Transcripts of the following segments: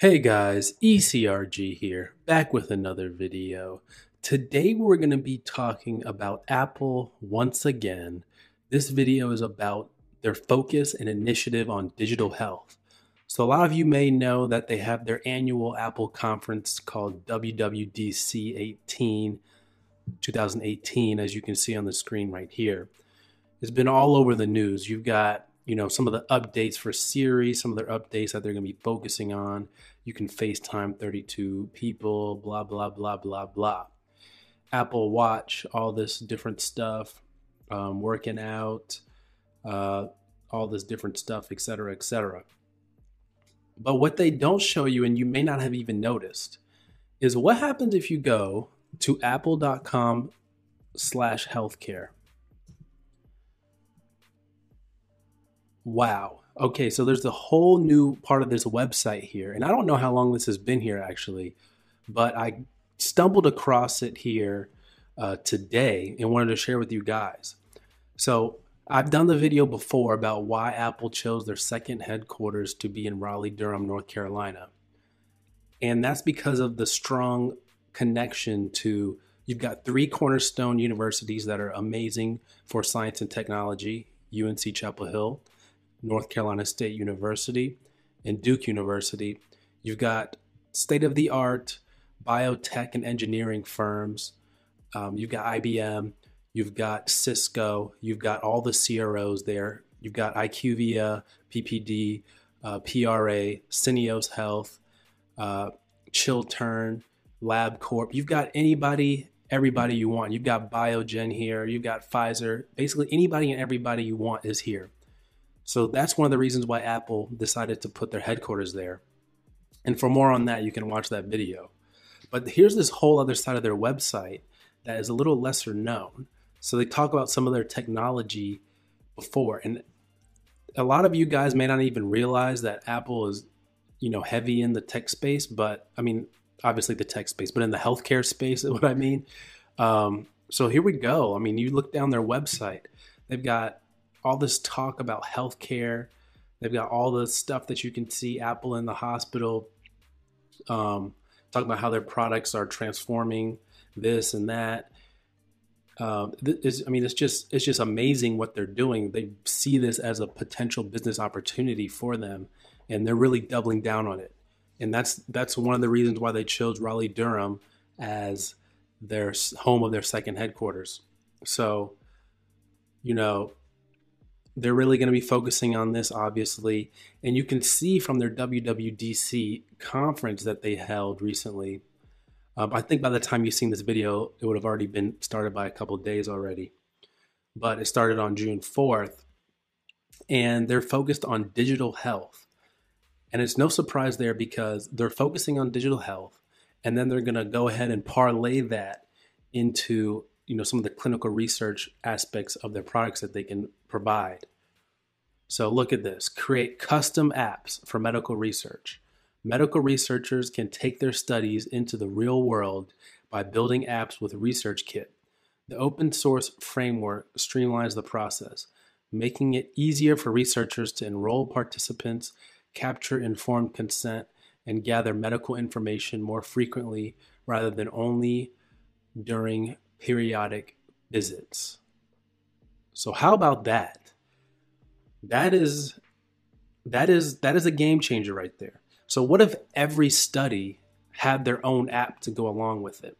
Hey guys, ECRG here, back with another video. Today we're going to be talking about Apple once again. This video is about their focus and initiative on digital health. So, a lot of you may know that they have their annual Apple conference called WWDC 18 2018, as you can see on the screen right here. It's been all over the news. You've got you know some of the updates for Siri, some of their updates that they're going to be focusing on. You can FaceTime 32 people, blah blah blah blah blah. Apple Watch, all this different stuff, um, working out, uh, all this different stuff, etc., etc. But what they don't show you, and you may not have even noticed, is what happens if you go to apple.com Wow. Okay, so there's a whole new part of this website here. And I don't know how long this has been here actually, but I stumbled across it here uh, today and wanted to share with you guys. So I've done the video before about why Apple chose their second headquarters to be in Raleigh, Durham, North Carolina. And that's because of the strong connection to you've got three cornerstone universities that are amazing for science and technology UNC Chapel Hill, North Carolina State University, and Duke University. You've got state of the art biotech and engineering firms. Um, you've got IBM, You've got Cisco. You've got all the CROs there. You've got IQVIA, PPD, uh, PRA, Syneos Health, uh, Chiltern, LabCorp. You've got anybody, everybody you want. You've got Biogen here. You've got Pfizer. Basically, anybody and everybody you want is here. So that's one of the reasons why Apple decided to put their headquarters there. And for more on that, you can watch that video. But here's this whole other side of their website that is a little lesser known. So they talk about some of their technology before, and a lot of you guys may not even realize that Apple is, you know, heavy in the tech space. But I mean, obviously the tech space, but in the healthcare space, is what I mean. Um, so here we go. I mean, you look down their website; they've got all this talk about healthcare. They've got all the stuff that you can see Apple in the hospital. Um, talking about how their products are transforming this and that. Uh, I mean, it's just it's just amazing what they're doing. They see this as a potential business opportunity for them, and they're really doubling down on it. And that's that's one of the reasons why they chose Raleigh Durham as their home of their second headquarters. So, you know, they're really going to be focusing on this, obviously. And you can see from their WWDC conference that they held recently um, I think by the time you've seen this video, it would have already been started by a couple days already. But it started on June 4th, and they're focused on digital health. And it's no surprise there because they're focusing on digital health, and then they're going to go ahead and parlay that into you know some of the clinical research aspects of their products that they can provide. So look at this: create custom apps for medical research Medical researchers can take their studies into the real world by building apps with ResearchKit. The open source framework streamlines the process, making it easier for researchers to enroll participants, capture informed consent, and gather medical information more frequently rather than only during periodic visits. So how about that? That is that is that is a game changer right there. So, what if every study had their own app to go along with it?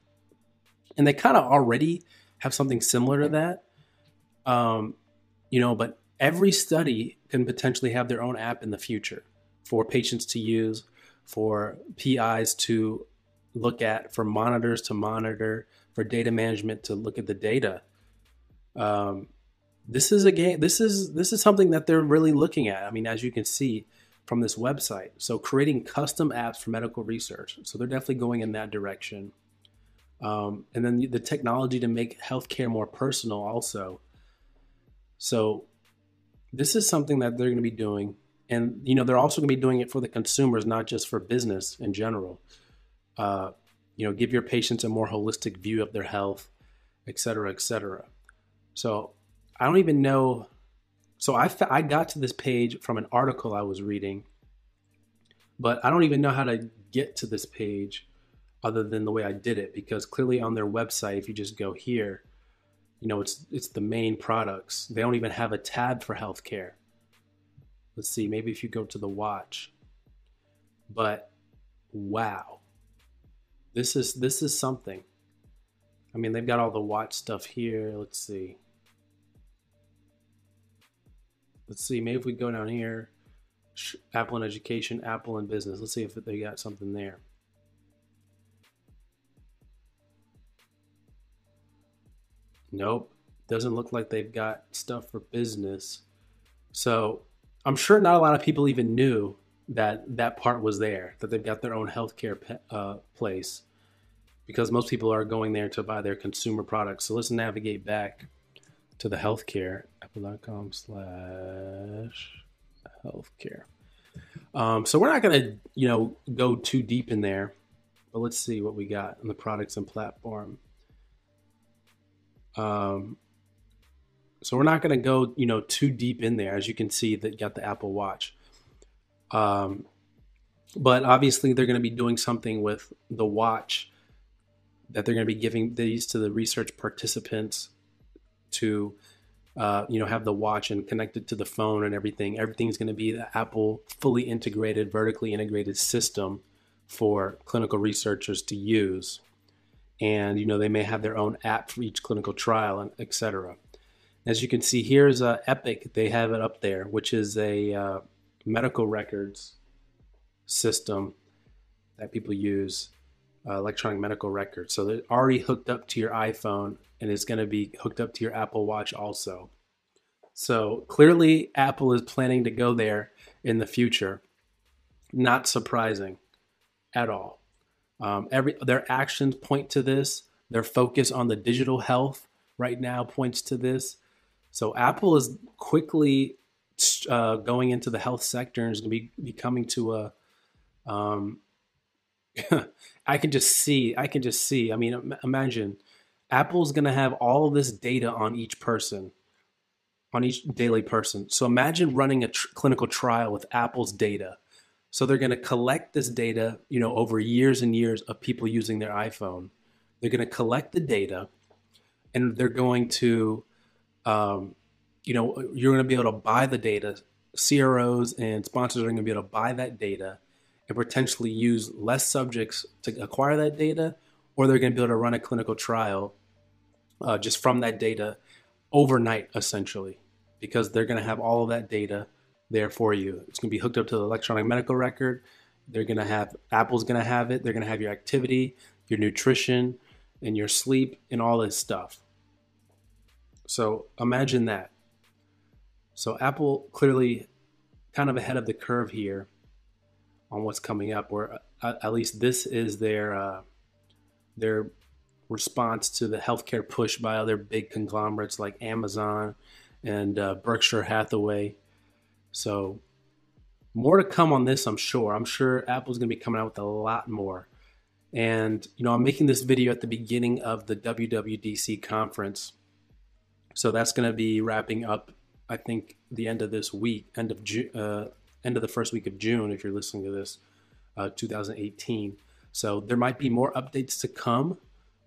And they kind of already have something similar to that. Um, you know, but every study can potentially have their own app in the future for patients to use, for PIs to look at, for monitors to monitor, for data management to look at the data. Um, this is a game. This is this is something that they're really looking at. I mean, as you can see, from this website. So creating custom apps for medical research. So they're definitely going in that direction. Um, and then the technology to make healthcare more personal also. So this is something that they're going to be doing. And, you know, they're also going to be doing it for the consumers, not just for business in general. Uh, you know, give your patients a more holistic view of their health, et cetera, et cetera. So I don't even know so I, I got to this page from an article I was reading but I don't even know how to get to this page other than the way I did it because clearly on their website, if you just go here, you know, it's it's the main products. They don't even have a tab for healthcare. Let's see, maybe if you go to the watch. But wow. This is this is something. I mean, they've got all the watch stuff here. Let's see. Let's see, maybe if we go down here, Apple and education, Apple and business. Let's see if they got something there. Nope. Doesn't look like they've got stuff for business. So I'm sure not a lot of people even knew that that part was there, that they've got their own healthcare pe- uh, place, because most people are going there to buy their consumer products. So let's navigate back to the healthcare, apple.com slash healthcare. Um, so we're not going to, you know, go too deep in there, but let's see what we got on the products and platform. Um, so we're not going to go, you know, too deep in there. As you can see, that got the Apple Watch. Um, but obviously, they're going to be doing something with the watch that they're going to be giving these to the research participants to, uh, you know, have the watch and connected to the phone and everything. Everything's going to be the Apple fully integrated, vertically integrated system for clinical researchers to use. And you know they may have their own app for each clinical trial and etc as you can see here's uh, epic. They have it up there which is a uh, medical records system that people use uh, electronic medical records so they're already hooked up to your iphone and it's going to be hooked up to your apple watch also so clearly apple is planning to go there in the future not surprising at all um, every their actions point to this. Their focus on the digital health right now points to this. So Apple is quickly uh, going into the health sector and is going to be, be coming to a. Um, I can just see. I can just see. I mean, imagine Apple's going to have all this data on each person, on each daily person. So imagine running a tr- clinical trial with Apple's data so they're going to collect this data, you know, over years and years of people using their iPhone. They're going to collect the data, and they're going to, um, you know, you're going to be able to buy the data. CROs and sponsors are going to be able to buy that data and potentially use less subjects to acquire that data, or they're going to be able to run a clinical trial uh, just from that data overnight, essentially, because they're going to have all of that data there for you. It's going to be hooked up to the electronic medical record. They're going to have Apple's going to have it. They're going to have your activity, your nutrition, and your sleep, and all this stuff. So imagine that. So Apple clearly kind of ahead of the curve here on what's coming up, or uh, at least this is their uh, their response to the healthcare push by other big conglomerates like Amazon and uh, Berkshire Hathaway so more to come on this, I'm sure. I'm sure Apple's going to be coming out with a lot more. And, you know, I'm making this video at the beginning of the WWDC conference. So that's going to be wrapping up, I think, the end of this week, end of June, uh, end of the first week of June, if you're listening to this, uh, 2018. So there might be more updates to come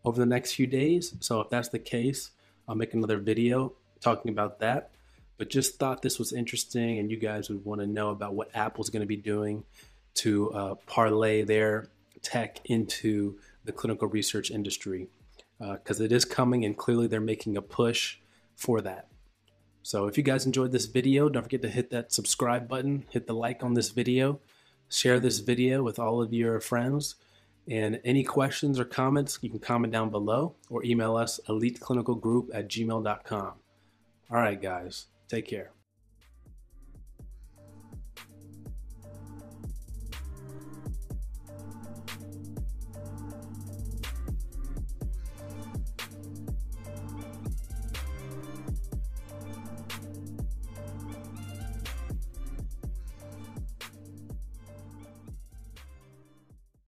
over the next few days. So if that's the case, I'll make another video talking about that but just thought this was interesting and you guys would want to know about what Apple's going to be doing to uh, parlay their tech into the clinical research industry because uh, it is coming and clearly they're making a push for that. So if you guys enjoyed this video, don't forget to hit that subscribe button, hit the like on this video, share this video with all of your friends. And any questions or comments, you can comment down below or email us eliteclinicalgroup at gmail.com. All right, guys. Take care.